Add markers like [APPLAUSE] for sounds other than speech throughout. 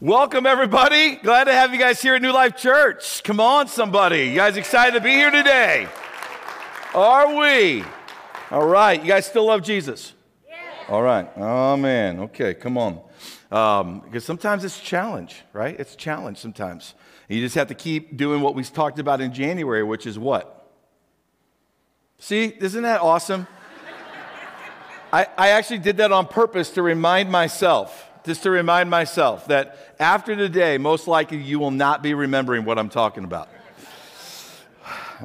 Welcome, everybody. Glad to have you guys here at New Life Church. Come on, somebody. You guys excited to be here today? Are we? All right. You guys still love Jesus? Yes. All right. Oh, man. Okay, come on. Um, because sometimes it's a challenge, right? It's a challenge sometimes. You just have to keep doing what we talked about in January, which is what? See, isn't that awesome? [LAUGHS] I, I actually did that on purpose to remind myself just to remind myself that after today, most likely you will not be remembering what I'm talking about.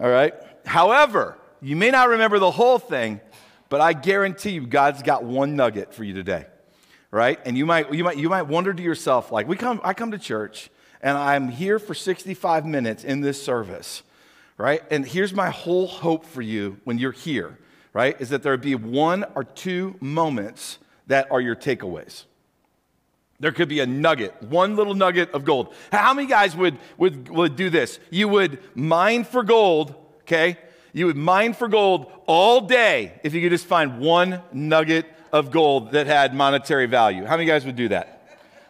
All right? However, you may not remember the whole thing, but I guarantee you God's got one nugget for you today. Right? And you might you might you might wonder to yourself like we come I come to church and I'm here for 65 minutes in this service. Right? And here's my whole hope for you when you're here, right? Is that there would be one or two moments that are your takeaways. There could be a nugget, one little nugget of gold. How many guys would, would, would do this? You would mine for gold, okay? You would mine for gold all day if you could just find one nugget of gold that had monetary value. How many guys would do that?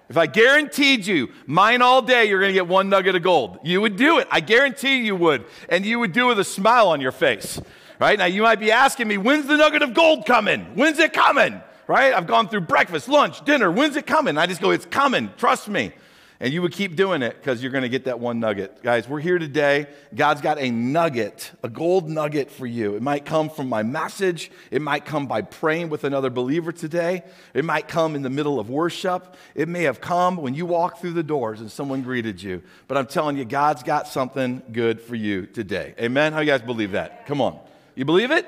If I guaranteed you, mine all day, you're gonna get one nugget of gold. You would do it. I guarantee you would. And you would do it with a smile on your face. Right? Now you might be asking me, when's the nugget of gold coming? When's it coming? Right? I've gone through breakfast, lunch, dinner. When's it coming? I just go, it's coming. Trust me. And you would keep doing it because you're going to get that one nugget. Guys, we're here today. God's got a nugget, a gold nugget for you. It might come from my message. It might come by praying with another believer today. It might come in the middle of worship. It may have come when you walked through the doors and someone greeted you. But I'm telling you, God's got something good for you today. Amen? How you guys believe that? Come on. You believe it?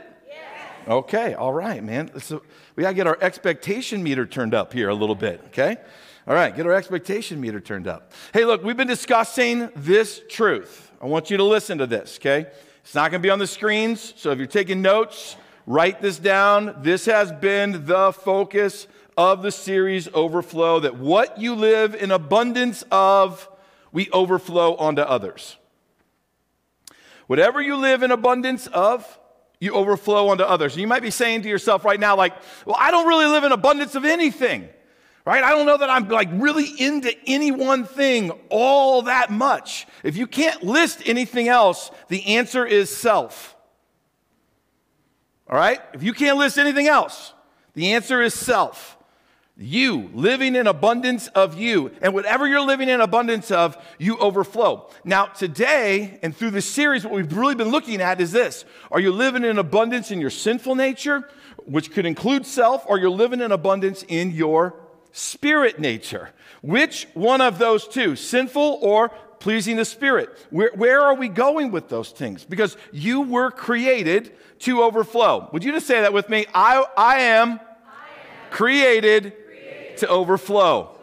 Okay, all right, man. So we got to get our expectation meter turned up here a little bit, okay? All right, get our expectation meter turned up. Hey, look, we've been discussing this truth. I want you to listen to this, okay? It's not going to be on the screens, so if you're taking notes, write this down. This has been the focus of the series Overflow that what you live in abundance of, we overflow onto others. Whatever you live in abundance of, you overflow onto others. And you might be saying to yourself right now, like, well, I don't really live in abundance of anything, right? I don't know that I'm like really into any one thing all that much. If you can't list anything else, the answer is self. All right? If you can't list anything else, the answer is self. You, living in abundance of you. And whatever you're living in abundance of, you overflow. Now, today, and through this series, what we've really been looking at is this Are you living in abundance in your sinful nature, which could include self, or you're living in abundance in your spirit nature? Which one of those two, sinful or pleasing the spirit? Where, where are we going with those things? Because you were created to overflow. Would you just say that with me? I, I am, I am. created to overflow.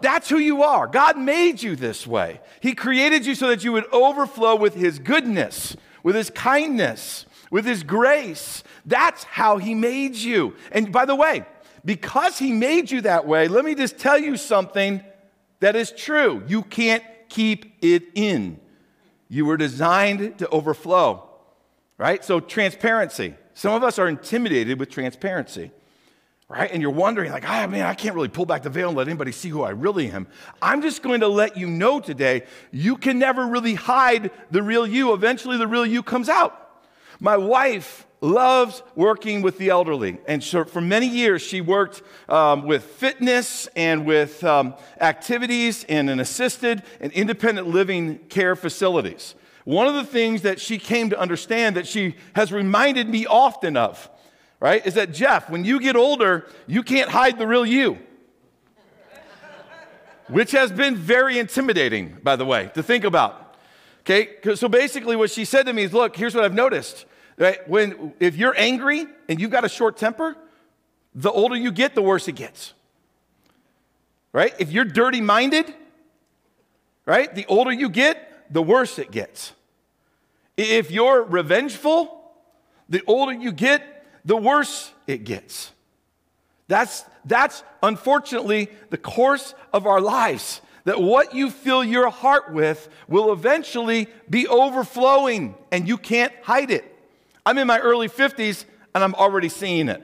That's who you are. God made you this way. He created you so that you would overflow with His goodness, with His kindness, with His grace. That's how He made you. And by the way, because He made you that way, let me just tell you something that is true. You can't keep it in. You were designed to overflow, right? So, transparency. Some of us are intimidated with transparency right? And you're wondering, like, ah, man, I can't really pull back the veil and let anybody see who I really am. I'm just going to let you know today, you can never really hide the real you. Eventually, the real you comes out. My wife loves working with the elderly. And so for many years, she worked um, with fitness and with um, activities in an assisted and independent living care facilities. One of the things that she came to understand that she has reminded me often of right? Is that Jeff, when you get older, you can't hide the real you. Which has been very intimidating, by the way, to think about. Okay, so basically, what she said to me is, "Look, here's what I've noticed. Right? When if you're angry and you've got a short temper, the older you get, the worse it gets. Right? If you're dirty-minded, right, the older you get, the worse it gets. If you're revengeful, the older you get, the worse it gets. That's, that's unfortunately the course of our lives. That what you fill your heart with will eventually be overflowing and you can't hide it. I'm in my early 50s and I'm already seeing it.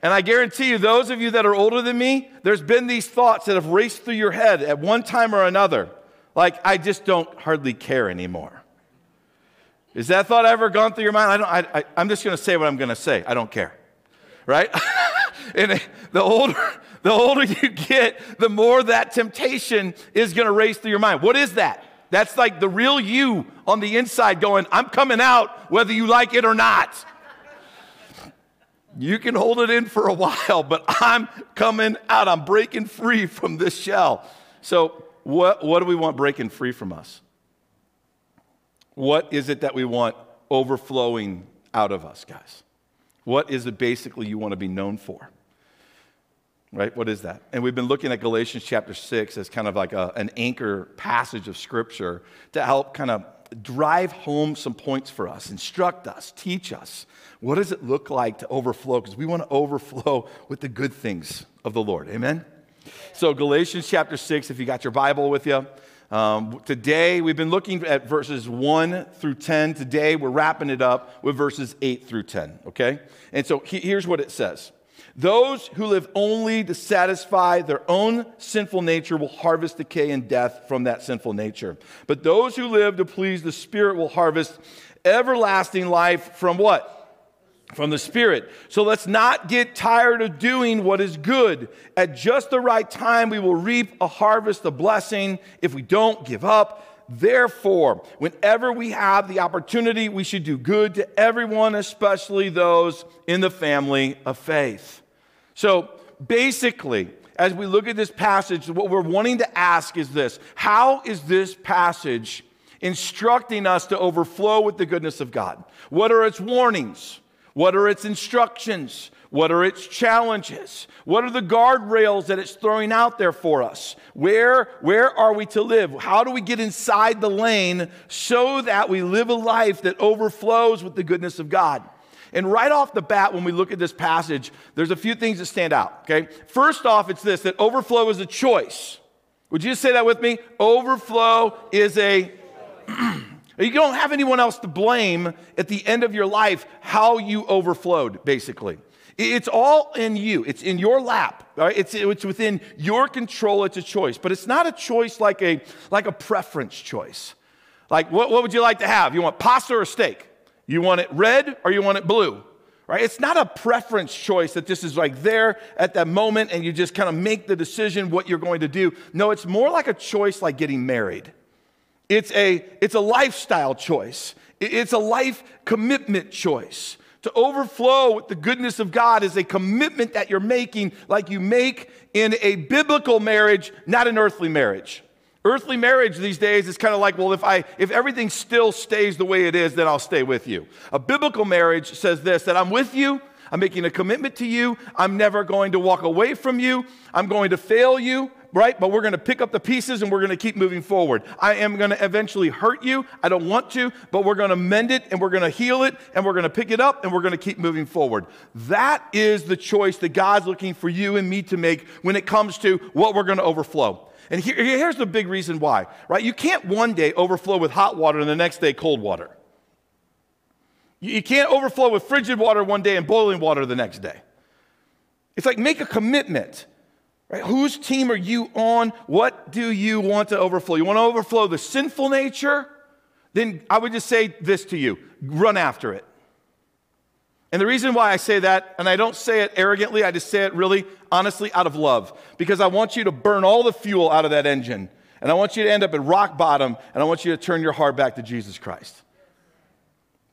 And I guarantee you, those of you that are older than me, there's been these thoughts that have raced through your head at one time or another. Like, I just don't hardly care anymore. Is that thought ever gone through your mind? I don't, I, I'm just going to say what I'm going to say. I don't care. Right? [LAUGHS] and the older, [LAUGHS] the older you get, the more that temptation is going to race through your mind. What is that? That's like the real you on the inside going, I'm coming out whether you like it or not. You can hold it in for a [LAUGHS] while, but I'm coming out. I'm breaking free from this shell. So, what, what do we want breaking free from us? What is it that we want overflowing out of us, guys? What is it basically you want to be known for? Right? What is that? And we've been looking at Galatians chapter 6 as kind of like a, an anchor passage of scripture to help kind of drive home some points for us, instruct us, teach us. What does it look like to overflow? Because we want to overflow with the good things of the Lord. Amen? So, Galatians chapter 6, if you got your Bible with you. Um, today, we've been looking at verses 1 through 10. Today, we're wrapping it up with verses 8 through 10, okay? And so he, here's what it says Those who live only to satisfy their own sinful nature will harvest decay and death from that sinful nature. But those who live to please the Spirit will harvest everlasting life from what? From the Spirit. So let's not get tired of doing what is good. At just the right time, we will reap a harvest of blessing if we don't give up. Therefore, whenever we have the opportunity, we should do good to everyone, especially those in the family of faith. So basically, as we look at this passage, what we're wanting to ask is this How is this passage instructing us to overflow with the goodness of God? What are its warnings? What are its instructions? What are its challenges? What are the guardrails that it's throwing out there for us? Where, where are we to live? How do we get inside the lane so that we live a life that overflows with the goodness of God? And right off the bat, when we look at this passage, there's a few things that stand out, okay? First off, it's this that overflow is a choice. Would you say that with me? Overflow is a You don't have anyone else to blame at the end of your life how you overflowed, basically. It's all in you. It's in your lap. Right? It's, it's within your control. It's a choice. But it's not a choice like a, like a preference choice. Like, what, what would you like to have? You want pasta or steak? You want it red or you want it blue? Right? It's not a preference choice that this is like there at that moment and you just kind of make the decision what you're going to do. No, it's more like a choice like getting married. It's a, it's a lifestyle choice, it's a life commitment choice. To overflow with the goodness of God is a commitment that you're making, like you make in a biblical marriage, not an earthly marriage. Earthly marriage these days is kind of like, well, if I if everything still stays the way it is, then I'll stay with you. A biblical marriage says this that I'm with you, I'm making a commitment to you, I'm never going to walk away from you, I'm going to fail you, right? But we're going to pick up the pieces and we're going to keep moving forward. I am going to eventually hurt you. I don't want to, but we're going to mend it and we're going to heal it and we're going to pick it up and we're going to keep moving forward. That is the choice that God's looking for you and me to make when it comes to what we're going to overflow. And here, here's the big reason why, right? You can't one day overflow with hot water and the next day cold water. You can't overflow with frigid water one day and boiling water the next day. It's like make a commitment. Right? Whose team are you on? What do you want to overflow? You want to overflow the sinful nature? Then I would just say this to you run after it. And the reason why I say that, and I don't say it arrogantly, I just say it really honestly out of love, because I want you to burn all the fuel out of that engine. And I want you to end up at rock bottom, and I want you to turn your heart back to Jesus Christ.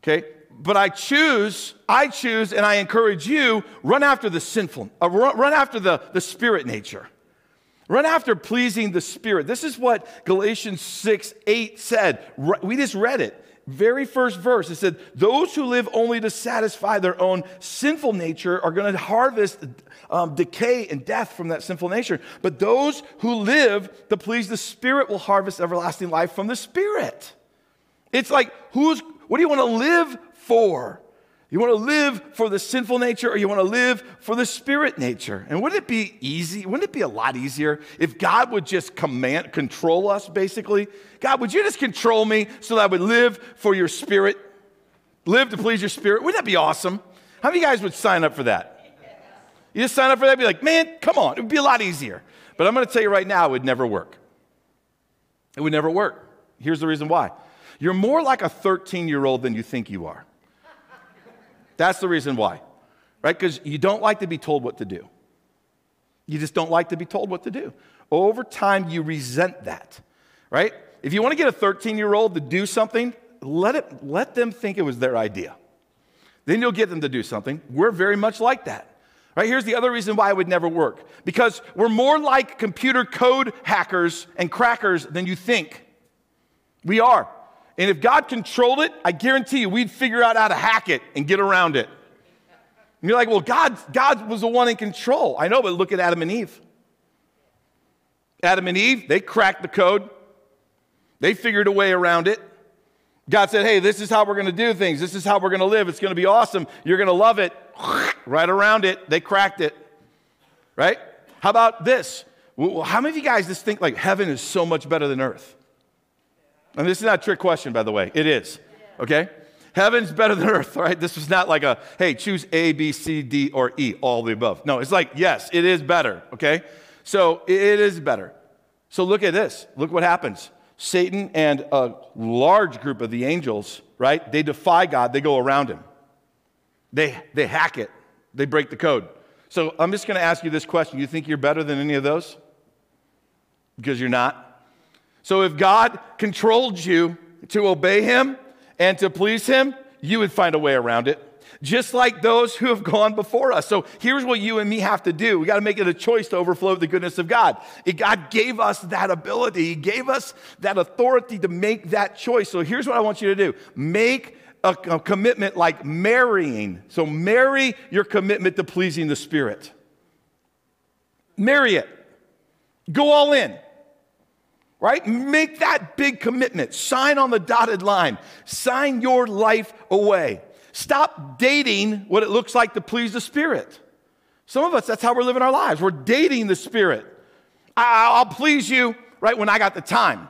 Okay? But I choose, I choose, and I encourage you run after the sinful, uh, run, after the, the spirit nature. Run after pleasing the Spirit. This is what Galatians 6 8 said. We just read it. Very first verse. It said, Those who live only to satisfy their own sinful nature are going to harvest um, decay and death from that sinful nature. But those who live to please the Spirit will harvest everlasting life from the Spirit. It's like, who's, what do you want to live for? You want to live for the sinful nature or you want to live for the spirit nature? And wouldn't it be easy? Wouldn't it be a lot easier if God would just command, control us, basically? God, would you just control me so that I would live for your spirit? Live to please your spirit? Wouldn't that be awesome? How many of you guys would sign up for that? You just sign up for that, be like, man, come on, it would be a lot easier. But I'm going to tell you right now, it would never work. It would never work. Here's the reason why you're more like a 13 year old than you think you are. That's the reason why, right? Because you don't like to be told what to do. You just don't like to be told what to do. Over time, you resent that, right? If you want to get a 13 year old to do something, let, it, let them think it was their idea. Then you'll get them to do something. We're very much like that. Right? Here's the other reason why it would never work. Because we're more like computer code hackers and crackers than you think. We are. And if God controlled it, I guarantee you we'd figure out how to hack it and get around it. And you're like, well, God, God was the one in control. I know, but look at Adam and Eve. Adam and Eve, they cracked the code, they figured a way around it. God said, hey, this is how we're going to do things. This is how we're going to live. It's going to be awesome. You're going to love it. [LAUGHS] Right around it, they cracked it. Right? How about this? How many of you guys just think like heaven is so much better than earth? And this is not a trick question, by the way. It is. Okay? Heaven's better than earth, right? This was not like a, hey, choose A, B, C, D, or E, all the above. No, it's like, yes, it is better, okay? So it is better. So look at this. Look what happens. Satan and a large group of the angels, right? They defy God, they go around him. They, they hack it, they break the code. So I'm just to ask you this question. You think you're better than any of those? Because you're not. So if God controlled you to obey him and to please him, you would find a way around it just like those who have [LAUGHS] gone before us. So here's what you and me have to do. We got to make it a choice to overflow the goodness of God. God gave us that ability, He gave us that authority to make that choice. So here's what I want you to do make a, a commitment like marrying. So marry your commitment to pleasing the Spirit. Marry it. Go all in right? Make that big commitment. Sign on the dotted line. Sign your life away. Stop dating what it looks like to please the Spirit. Some of us, that's how we're living our lives. We're dating the Spirit. I, will please you right when I got the time.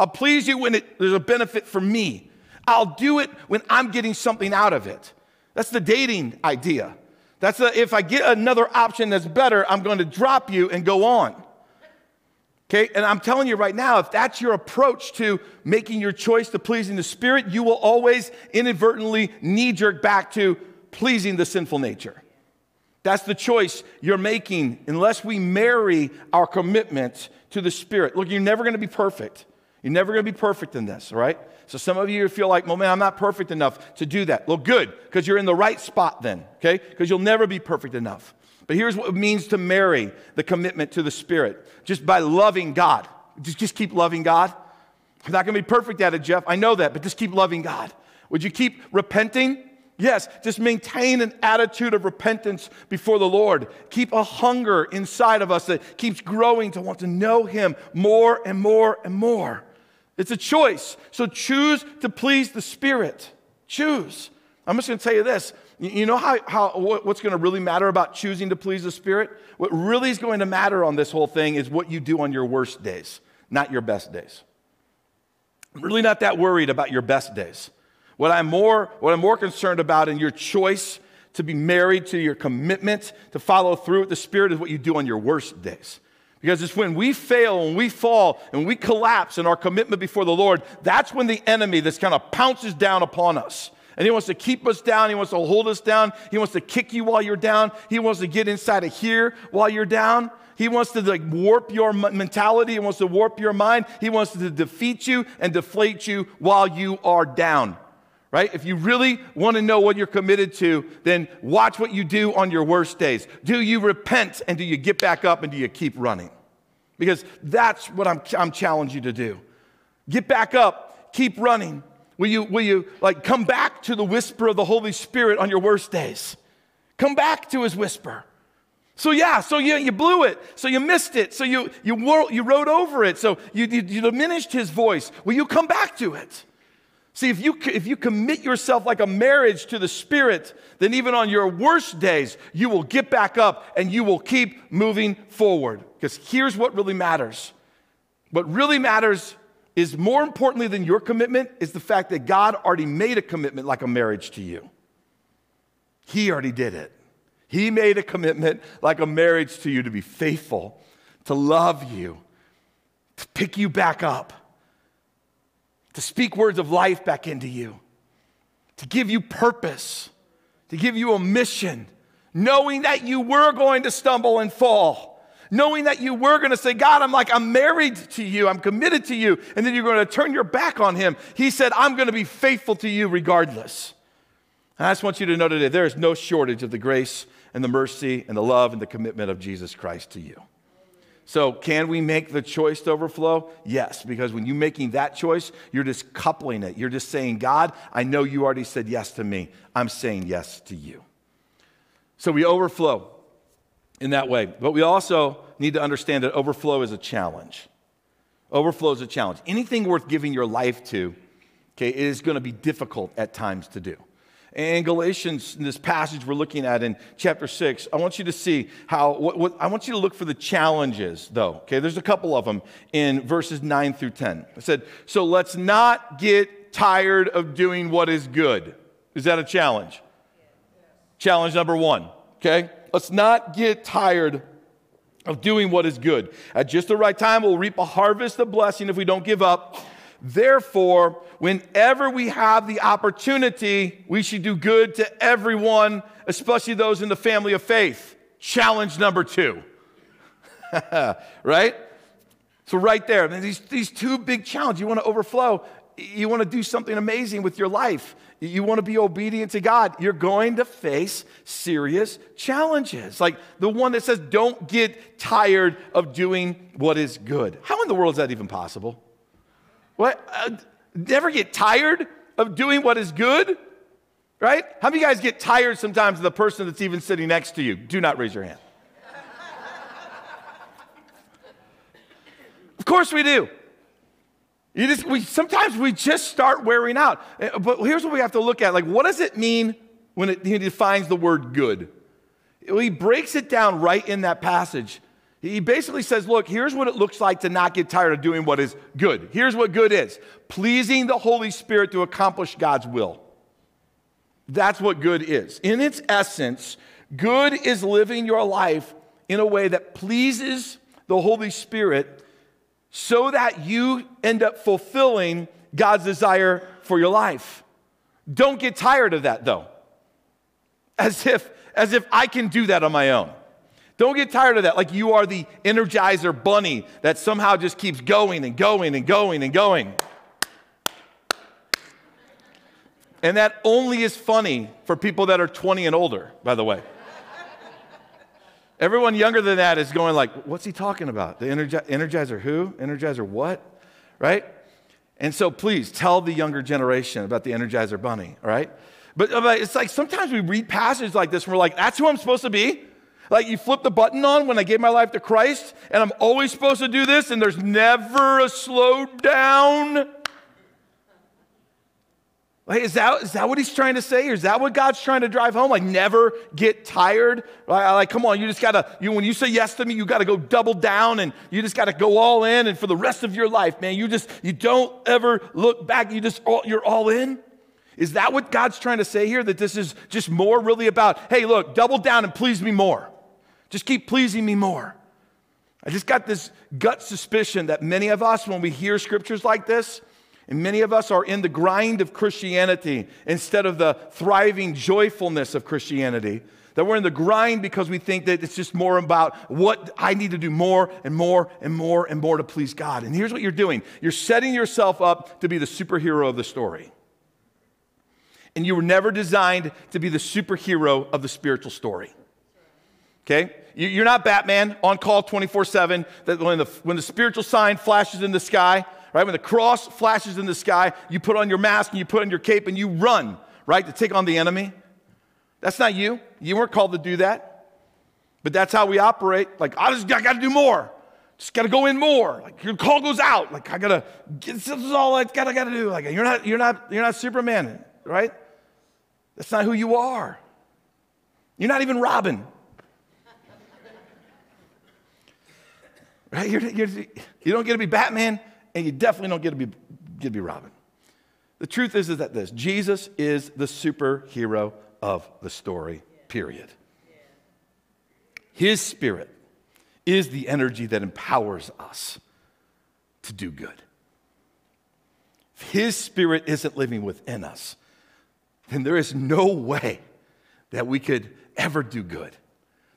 I'll please you when it, there's a benefit for me. I'll do it when I'm getting something out of it. That's the dating idea. That's the, if I get another option that's better, I'm going to drop you and go on. Okay, and I'm telling you right now, if that's your approach to making your choice to pleasing the Spirit, you will always inadvertently knee jerk back to pleasing the sinful nature. That's the choice you're making unless we marry our commitment to the Spirit. Look, you're never going to be perfect. You're never going to be perfect in this, all right? So some of you feel like, well, man, I'm not perfect enough to do that. Well, good, because you're in the right spot then, okay? Because you'll never be perfect enough. But here's what it means to marry the commitment to the Spirit just by loving God. Just, just keep loving God. I'm not going to be perfect at it, Jeff. I know that, but just keep loving God. Would you keep repenting? Yes, just maintain an attitude of repentance before the Lord. Keep a hunger inside of us that keeps growing to want to know Him more and more and more. It's a choice. So choose to please the Spirit. Choose. I'm just going to tell you this you know how, how, what's going to really matter about choosing to please the Spirit? What really is going to matter on this whole thing is what you do on your worst days, not your best days. I'm really not that worried about your best days. What I'm more, what I'm more concerned about in your choice to be married to your commitment to follow through with the Spirit is what you do on your worst days. Because it's when we fail, and we fall, and we collapse in our commitment before the Lord, that's when the enemy this kind of pounces down upon us and he wants to keep us down. He wants to hold us down. He wants to kick you while you're down. He wants to get inside of here while you're down. He wants to like warp your mentality. He wants to warp your mind. He wants to defeat you and deflate you while you are down. Right? If you really want to know what you're committed to, then watch what you do on your worst days. Do you repent and do you get back up and do you keep running? Because that's what I'm, I'm challenging you to do. Get back up, keep running, Will you, will you like come back to the whisper of the Holy Spirit on your worst days? Come back to his whisper. So yeah, so you, you blew it. So you missed it. So you, you, you rode over it. So you, you, you diminished his voice. Will you come back to it? See, if you, if you commit yourself like a marriage to the Spirit, then even on your worst days, you will get back up and you will keep moving forward. Because here's what really matters. What really matters is more importantly than your commitment is the fact that God already made a commitment like a marriage to you. He already did it. He made a commitment like a marriage to you to be faithful, to love you, to pick you back up, to speak words of life back into you, to give you purpose, to give you a mission, knowing that you were going to stumble and fall knowing that you were going to say, God, I'm like, I'm married to you, I'm committed to you, and then you're going to turn your back on him. He said, I'm going to be faithful to you regardless. And I just want you to know today there is no shortage of the grace and the mercy and the love and the commitment of Jesus Christ to you. So, can we make the choice to overflow? Yes, because when you're making that choice, you're just coupling it. You're just saying, God, I know you already said yes to me. I'm saying yes to you. So, we overflow in that way. But we also need to understand that overflow is a challenge. Overflow is a challenge. Anything worth giving your life to, okay, is going to be difficult at times to do. In Galatians, in this passage we're looking at in chapter 6, I want you to see how, what, what, I want you to look for the challenges, though. Okay, there's a couple of them in verses 9 through 10. I said, So let's not get tired of doing what is good. Is that a challenge? Challenge number one, okay? Let's not get tired of doing what is good. At just the right time, we'll reap a harvest of blessing if we don't give up. Therefore, whenever we have the opportunity, we should do good to everyone, especially those in the family of faith. Challenge number two. [LAUGHS] right? So, right there, these, these two big challenges. You want to overflow, you want to do something amazing with your life, you want to be obedient to God. You're going to face serious challenges. Like the one that says, don't get tired of doing what is good. How in the world is that even possible? What? Uh, never get tired of doing what is good? Right? How many guys get tired sometimes of the person that's even sitting next to you? Do not raise your hand. [LAUGHS] of course we do. You just, we, sometimes we just start wearing out. Eh, but here's what we have to look at. Like, what does it mean when it, he defines the word good? He breaks it down right in that passage. He basically says, look, here's what it looks like to not get tired of doing what is good. Here's what good is pleasing the Holy Spirit to accomplish God's will. That's what good is. In its essence, good is living your life in a way that pleases the Holy Spirit so that you end up fulfilling God's desire for your life. Don't get tired of that though. As if as if I can do that on my own. Don't get tired of that. Like you are the energizer bunny that somehow just keeps going and going and going and going. And that only is funny for people that are 20 and older, by the way. Everyone younger than that is going like, what's he talking about? The Energi- energizer who? Energizer what? Right? And so please tell the younger generation about the Energizer bunny, all right? But, uh, but it's like sometimes we read passages like this and we're like, that's who I'm supposed to be? Like you flip the button on when I gave my life to Christ, and I'm always supposed to do this, and there's never a slow down. Like, is, that, is that what he's trying to say? Or is that what God's trying to drive home? Like, never get tired? Like, like come on, you just gotta, you, when you say yes to me, you gotta go double down and you just gotta go all in. And for the rest of your life, man, you just, you don't ever look back. You just, all, you're all in. Is that what God's trying to say here? That this is just more really about, hey, look, double down and please me more. Just keep pleasing me more. I just got this gut suspicion that many of us, when we hear scriptures like this, and many of us are in the grind of Christianity instead of the thriving joyfulness of Christianity. That we're in the grind because we think that it's just more about what I need to do more and more and more and more to please God. And here's what you're doing you're setting yourself up to be the superhero of the story. And you were never designed to be the superhero of the spiritual story. Okay? You're not Batman on call 24 7, that when the, when the spiritual sign flashes in the sky, right? When the cross flashes in the sky, you put on your mask and you put on your cape and you run, right, to take on the enemy. That's not you. You weren't called to do that. But that's how we operate. Like, I just I got to do more. Just got to go in more. Like your call goes out. Like I gotta. Get this is all I gotta gotta do. Like you're not you're not you're not Superman, right? That's not who you are. You're not even Robin. [LAUGHS] right? You're, you're, you don't get to be Batman and you definitely don't get to be, get to be Robin. The truth is, is that this Jesus is the superhero of the story, period. His Spirit is the energy that empowers us to do good. If His Spirit isn't living within us, then there is no way that we could ever do good.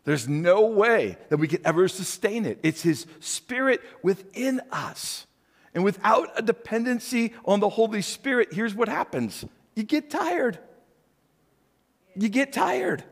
There's no way that we could ever sustain it. It's His Spirit within us. And without a dependency on the Holy Spirit, here's what happens you get tired. You get tired.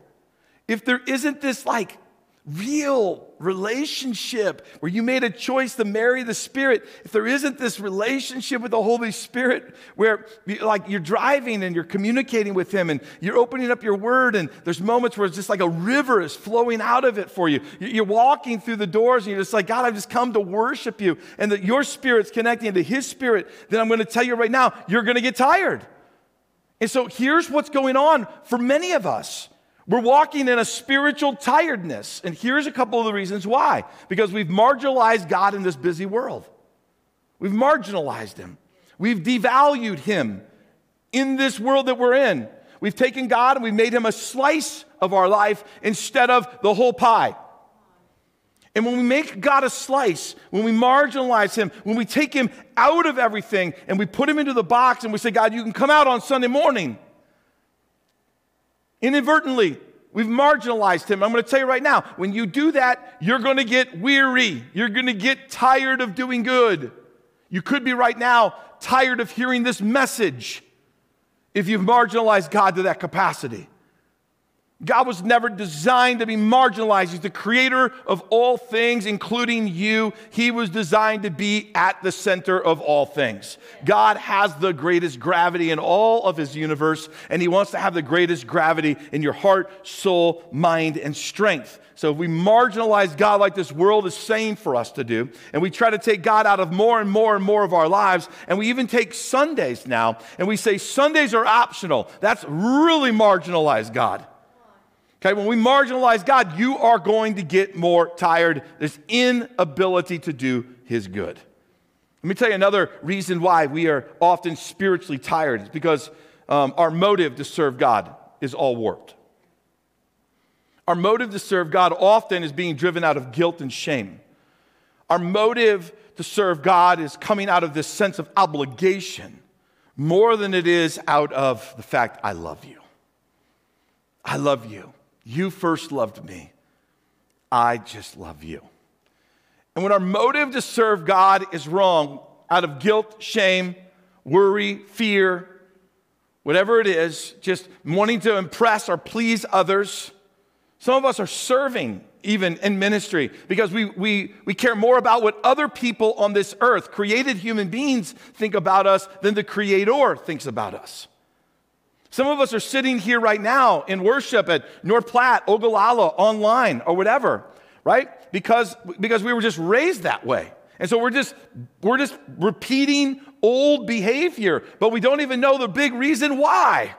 If there isn't this like real relationship where you made a choice to marry the Spirit, if there isn't this relationship with the Holy Spirit where like you're driving and you're communicating with Him and you're opening up your word and there's moments where it's just like a river is flowing out of it for you. You're walking through the doors and you're just like, God, I've just come to worship you and that your Spirit's connecting to His Spirit, then I'm going to tell you right now, you're going to get tired. And so here's what's going on for many of us. We're walking in a spiritual tiredness. And here's a couple of the reasons why because we've marginalized God in this busy world. We've marginalized Him, we've devalued Him in this world that we're in. We've taken God and we've made Him a slice of our life instead of the whole pie. And when we make God a slice, when we marginalize Him, when we take Him out of everything and we put Him into the box and we say, God, you can come out on Sunday morning Inadvertently, we've marginalized him. I'm going to tell you right now when you do that, you're going to get weary. You're going to get tired of doing good. You could be right now tired of hearing this message if you've marginalized God to that capacity. God was never designed to be marginalized. He's the creator of all things, including you. He was designed to be at the center of all things. God has the greatest gravity in all of his universe, and he wants to have the greatest gravity in your heart, soul, mind, and strength. So if we marginalize God like this world is saying for us to do, and we try to take God out of more and more and more of our lives, and we even take Sundays now, and we say Sundays are optional, that's really marginalized God. Okay, when we marginalize God, you are going to get more tired. There's inability to do His good. Let me tell you another reason why we are often spiritually tired. It's because um, our motive to serve God is all warped. Our motive to serve God often is being driven out of guilt and shame. Our motive to serve God is coming out of this sense of obligation more than it is out of the fact, I love you. I love you. You first loved me. I just love you. And when our motive to serve God is wrong, out of guilt, shame, worry, fear, whatever it is, just wanting to impress or please others, some of us are serving even in ministry because we, we, we care more about what other people on this earth, created human beings, think about us than the Creator thinks about us. Some of us are sitting here right now in worship at North Platte, Ogallala, online, or whatever, right? Because, because we were just raised that way. And so we're just, we're just repeating old behavior, but we don't even know the big reason why.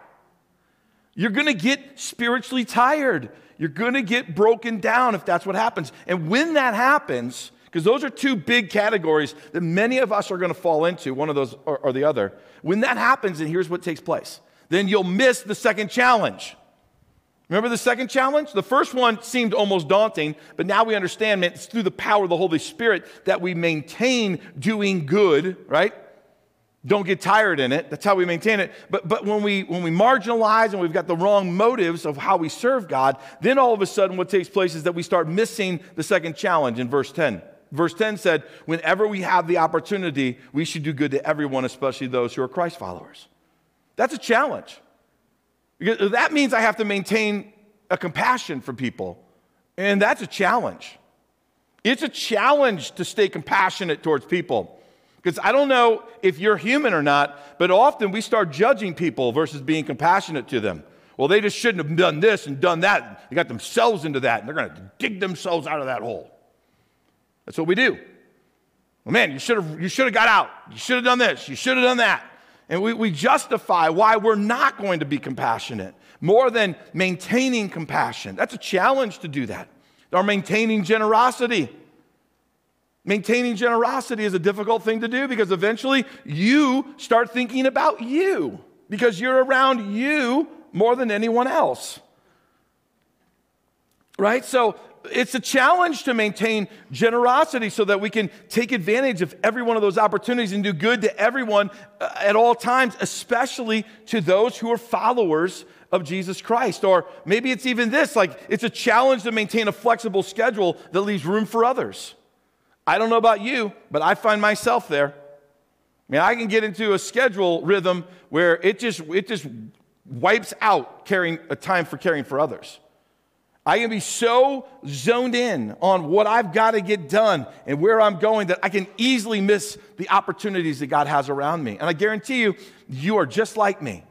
You're gonna get spiritually tired. You're gonna get broken down if that's what happens. And when that happens, because those are two big categories that many of us are gonna fall into, one of those or, or the other. When that happens, and here's what takes place then you'll miss the second challenge. Remember the second challenge? The first one seemed almost daunting, but now we understand it's through the power of the Holy Spirit that we maintain doing good, right? Don't get tired in it. That's how we maintain it. But, but when, we, when we marginalize and we've got the wrong motives of how we serve God, then all of a sudden what takes place is that we start missing the second challenge in verse 10. Verse 10 said, Whenever we have the opportunity, we should do good to everyone, especially those who are Christ followers. That's a challenge. Because that means I have to maintain a compassion for people. And that's a challenge. It's a challenge to stay compassionate towards people. Because I don't know if you're human or not, but often we start judging people versus being compassionate to them. Well, they just shouldn't have done this and done that. They got themselves into that, and they're going to dig themselves out of that hole. That's what we do. Well, man, you should have you should have got out. You should have done this. You should have done that. And we, we justify why we're not going to be compassionate more than maintaining compassion. That's a challenge to do that. Or maintaining generosity. Maintaining generosity is a difficult thing to do because eventually you start thinking about you because you're around you more than anyone else. Right? So it's a challenge to maintain generosity so that we can take advantage of every one of those opportunities and do good to everyone uh, at all times, especially to those who are followers of Jesus Christ. Or maybe it's even this like it's a challenge to maintain a flexible schedule that leaves room for others. I don't know about you, but I find myself there. I mean, I can get into a schedule rhythm where it just, it just wipes out caring, a time for caring for others. I can be so zoned in on what I've got to get done and where I'm going that I can easily miss the opportunities that God has around me. And I guarantee you, you are just like me.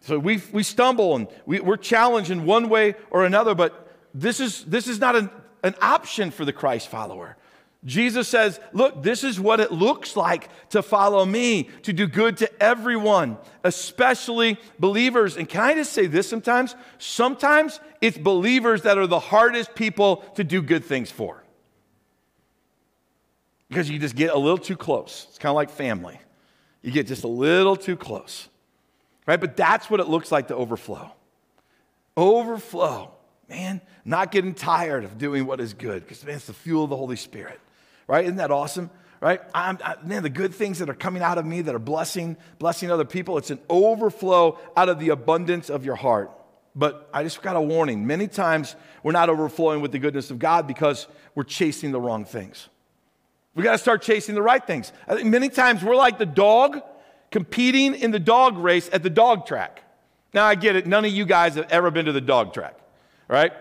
So we, we stumble and we, we're challenged in one way or another, but this is, this is not an, an option for the Christ follower. Jesus says, Look, this is what it looks like to follow me, to do good to everyone, especially believers. And can I just say this sometimes? Sometimes it's believers that are the hardest people to do good things for. Because you just get a little too close. It's kind of like family. You get just a little too close, right? But that's what it looks like to overflow. Overflow, man, not getting tired of doing what is good, because man, it's the fuel of the Holy Spirit right? Isn't that awesome? Right? I'm, I, man, the good things that are coming out of me that are blessing, blessing other people, it's an overflow out of the abundance of your heart. But I just got a warning. Many times we're not overflowing with the goodness of God because we're chasing the wrong things. We got to start chasing the right things. I think many times we're like the dog competing in the dog race at the dog track. Now I get it. None of you guys have ever been to the dog track, right?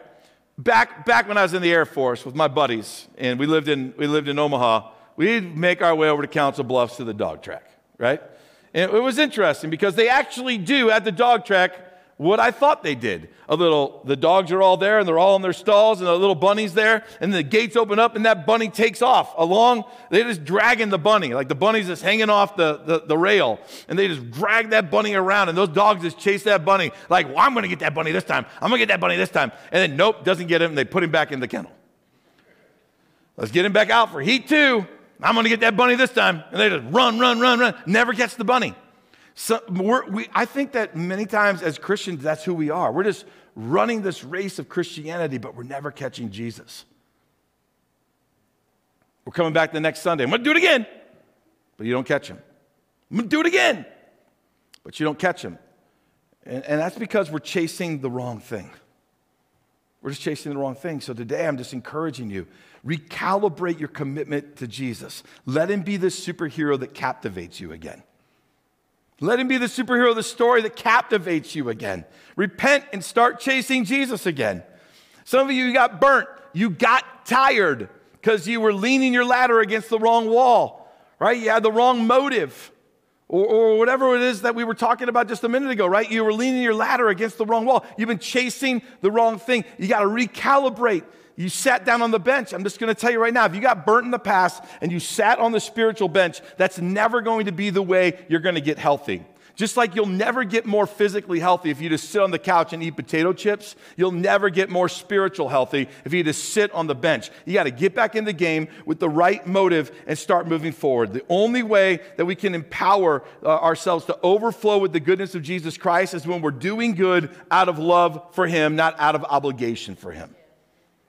Back, back when I was in the Air Force with my buddies, and we lived in, we lived in Omaha, we'd make our way over to Council Bluffs to the dog track, right? And it was interesting because they actually do at the dog track what I thought they did. A little, the dogs are all there and they're all in their stalls and the little bunny's there and the gates open up and that bunny takes off along. They're just dragging the bunny. Like the bunny's just hanging off the, the, the rail and they just drag that bunny around and those dogs just chase that bunny like, well, I'm going to get that bunny this time. I'm going to get that bunny this time. And then nope, doesn't get him. And they put him back in the kennel. Let's get him back out for heat two. I'm going to get that bunny this time. And they just run, run, run, run. Never catch the bunny. So we, I think that many times as Christians, that's who we are. We're just running this race of Christianity, but we're never catching Jesus. We're coming back the next Sunday. I'm going to do it again, but you don't catch him. I'm going to do it again, but you don't catch him. And, and that's because we're chasing the wrong thing. We're just chasing the wrong thing. So today I'm just encouraging you recalibrate your commitment to Jesus. Let him be the superhero that captivates you again. Let him be the superhero of the story that captivates you again. Repent and start chasing Jesus again. Some of you got burnt. You got tired because you were leaning your ladder against the wrong wall, right? You had the wrong motive. Or, or, whatever it is that we were talking about just a minute ago, right? You were leaning your ladder against the wrong wall. You've been chasing the wrong thing. You got to recalibrate you sat down on the bench. I'm just going to tell you right now if you got burnt in the past and you sat on the spiritual bench, that's never going to be the way you're going to get healthy. Just like you'll never get more physically healthy if you just sit on the couch and eat potato chips, you'll never get more spiritual healthy if you just sit on the bench. You got to get back in the game with the right motive and start moving forward. The only way that we can empower uh, ourselves to overflow with the goodness of Jesus Christ is when we're doing good out of love for Him, not out of obligation for Him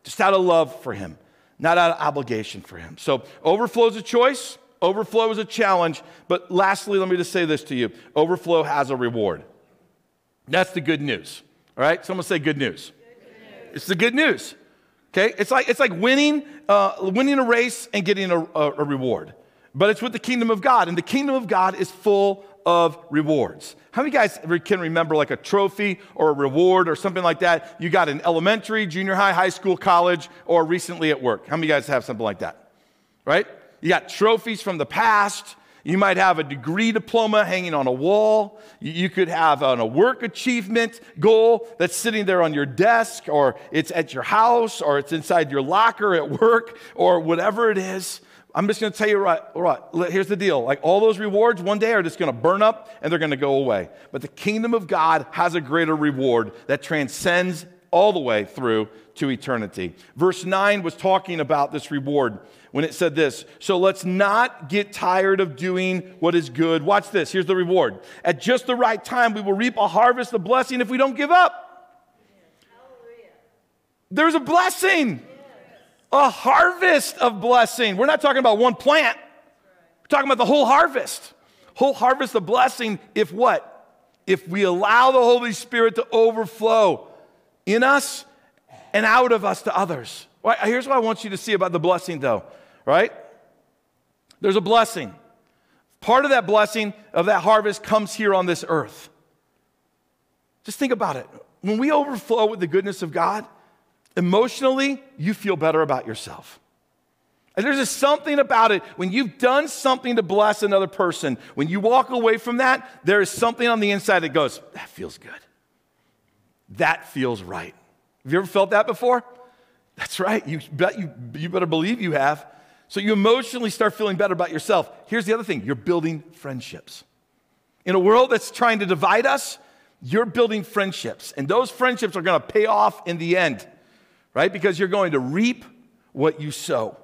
just out of love for Him, not out of obligation for Him. So, overflow is a choice, overflow is a challenge. But lastly, let me just say this to you overflow has a reward. That's the good news. All right? Someone say good news. Good news. It's the good news. Okay? It's like, it's like winning, uh, winning a race and getting a, a, a reward. But it's with the kingdom of God, and the kingdom of God is full of rewards. How many guys can remember like a trophy or a reward or something like that you got in elementary, junior high, high school, college, or recently at work? How many guys have something like that? Right? You got trophies from the past. You might have a degree diploma hanging on a wall. You could have a work achievement goal that's sitting there on your desk, or it's at your house, or it's inside your locker at work, or whatever it is. I'm just going to tell you right, right, here's the deal. Like all those rewards one day are just going to burn up and they're going to go away. But the kingdom of God has a greater reward that transcends all the way through to eternity. Verse 9 was talking about this reward when it said this So let's not get tired of doing what is good. Watch this. Here's the reward. At just the right time, we will reap a harvest of blessing if we don't give up. There's a blessing, a harvest of blessing. We're not talking about one plant, we're talking about the whole harvest. Whole harvest of blessing if what? If we allow the Holy Spirit to overflow in us and out of us to others. Here's what I want you to see about the blessing, though, right? There's a blessing. Part of that blessing of that harvest comes here on this earth. Just think about it. When we overflow with the goodness of God, emotionally, you feel better about yourself. And there's just something about it. When you've done something to bless another person, when you walk away from that, there is something on the inside that goes, that feels good. That feels right. Have you ever felt that before? That's right. You, bet you, you better believe you have. So you emotionally start feeling better about yourself. Here's the other thing you're building friendships. In a world that's trying to divide us, you're building friendships. And those friendships are going to pay off in the end, right? Because you're going to reap what you sow.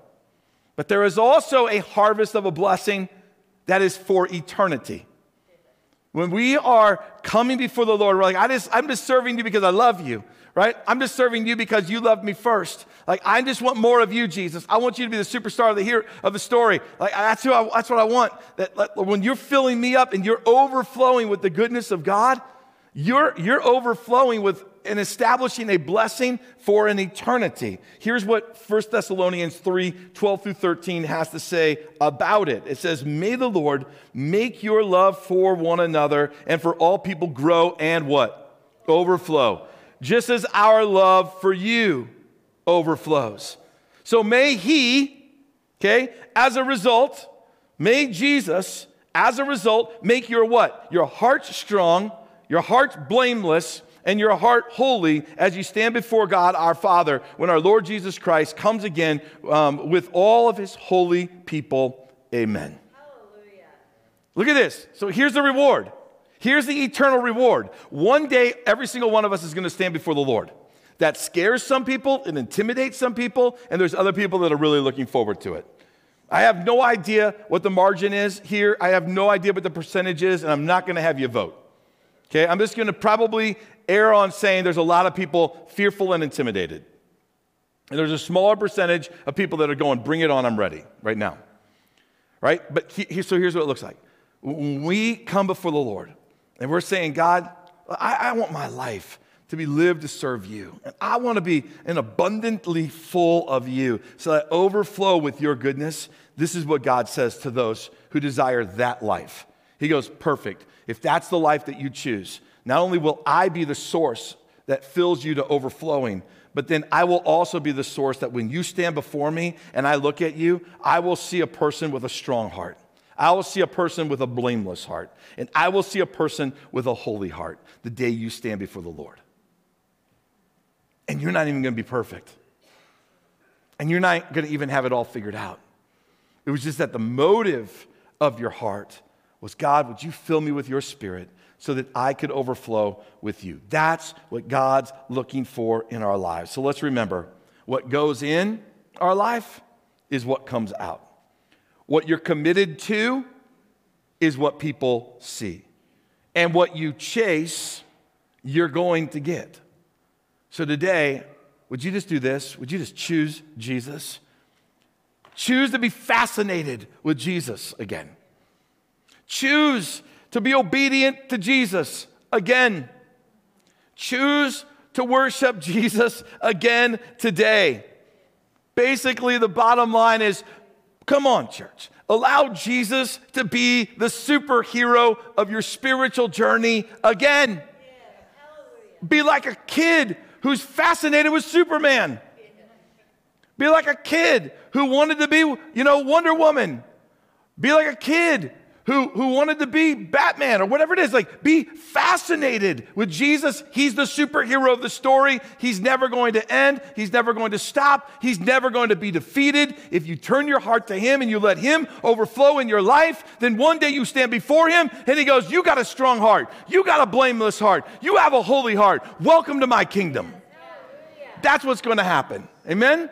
But there is also a harvest of a blessing that is for eternity. When we are coming before the Lord, we're like, I just, I'm just serving you because I love you, right? I'm just serving you because you loved me first. Like, I just want more of you, Jesus. I want you to be the superstar of the hero of the story. Like, that's, who I, that's what I want. That, like, when you're filling me up and you're overflowing with the goodness of God, you're, you're overflowing with and establishing a blessing for an eternity. Here's what 1 Thessalonians 3 12 through 13 has to say about it. It says, May the Lord make your love for one another and for all people grow and what? Overflow. Just as our love for you overflows. So may He, okay, as a result, may Jesus, as a result, make your what? Your heart strong, your heart blameless and your heart holy as you stand before God our Father when our Lord Jesus Christ comes again um, with all of his holy people. Amen. Hallelujah. Look at this. So here's the reward. Here's the eternal reward. One day, every single one of us is going to stand before the Lord. That scares some people, it intimidates some people, and there's other people that are really looking forward to it. I have no idea what the margin is here. I have no idea what the percentage is, and I'm not going to have you vote. Okay, I'm just to probably err on saying there's a lot of people fearful and intimidated. And there's a smaller percentage of people that are going, bring it on, I'm ready right now. Right? But he, so here's what it looks like. When we come before the Lord and we're saying, God, I, I want my life to be lived to serve you. And I want to be an abundantly full of you so that I overflow with your goodness. This is what God says to those who desire that life. He goes, Perfect. If that's the life that you choose, not only will I be the source that fills you to overflowing, but then I will also be the source that when you stand before me and I look at you, I will see a person with a strong heart. I will see a person with a blameless heart. And I will see a person with a holy heart the day you stand before the Lord. And you're not even going to be perfect. And you're not going to even have it all figured out. It was just that the motive of your heart was God, would you fill me with your spirit so that I could overflow with you? That's what God's looking for in our lives. So let's remember what goes in our life is what comes out. What you're committed to is what people see. And what you chase, you're going to get. So today, would you just do this? Would you just choose Jesus? Choose to be fascinated with Jesus again. Choose to be obedient to Jesus again. Choose to worship Jesus again today. Basically, the bottom line is come on, church. Allow Jesus to be the superhero of your spiritual journey again. Be like a kid who's fascinated with Superman. Be like a kid who wanted to be, you know, Wonder Woman. Be like a kid who, who wanted to be Batman or whatever it is. Like, be fascinated with Jesus. He's the superhero of the story. He's never going to end. He's never going to stop. He's never going to be defeated. If you turn your heart to Him and you let Him overflow in your life, then one day you stand before Him and He goes, You got a strong heart. You got a blameless heart. You have a holy heart. Welcome to my kingdom. That's what's going to happen. Amen?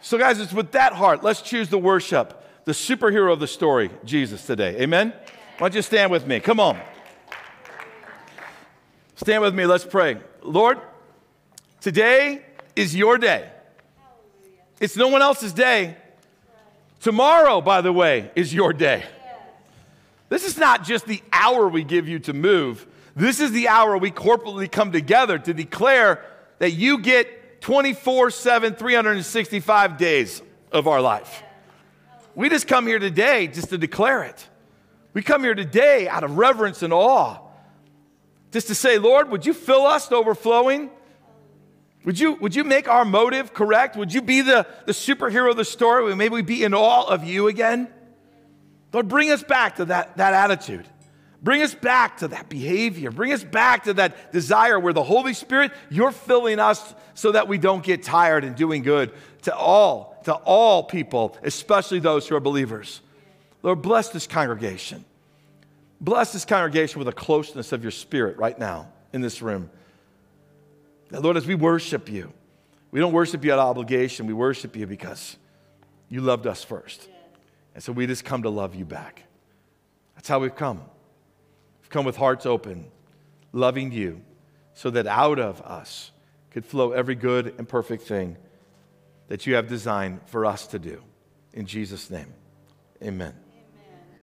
So, guys, it's with that heart. Let's choose the worship the superhero of the story, Jesus, today. Amen? Why don't you stand with me? Come on. Stand with me. Let's pray. Lord, today is your day. It's no one else's day. Tomorrow, by the way, is your day. This is not just the hour we give you to move. This is the hour we corporately come together to declare that you get 24 7, 365 days of our life. We just come here today just to declare it. We come here today out of reverence and awe, just to say, Lord, would you fill us to overflowing? Would you, would you make our motive correct? Would you be the, the superhero of the story? Maybe we be in awe of you again? Lord, bring us back to that, that attitude. Bring us back to that behavior. Bring us back to that desire where the Holy Spirit, you're filling us so that we don't get tired in doing good to all, to all people, especially those who are believers. Lord, bless this congregation. Bless this congregation with a closeness of your spirit right now in this room. Now, Lord, as we worship you, we don't worship you out of obligation. We worship you because you loved us first. And so we just come to love you back. That's how we've come. We've come with hearts open, loving you, so that out of us could flow every good and perfect thing that you have designed for us to do. In Jesus' name, amen.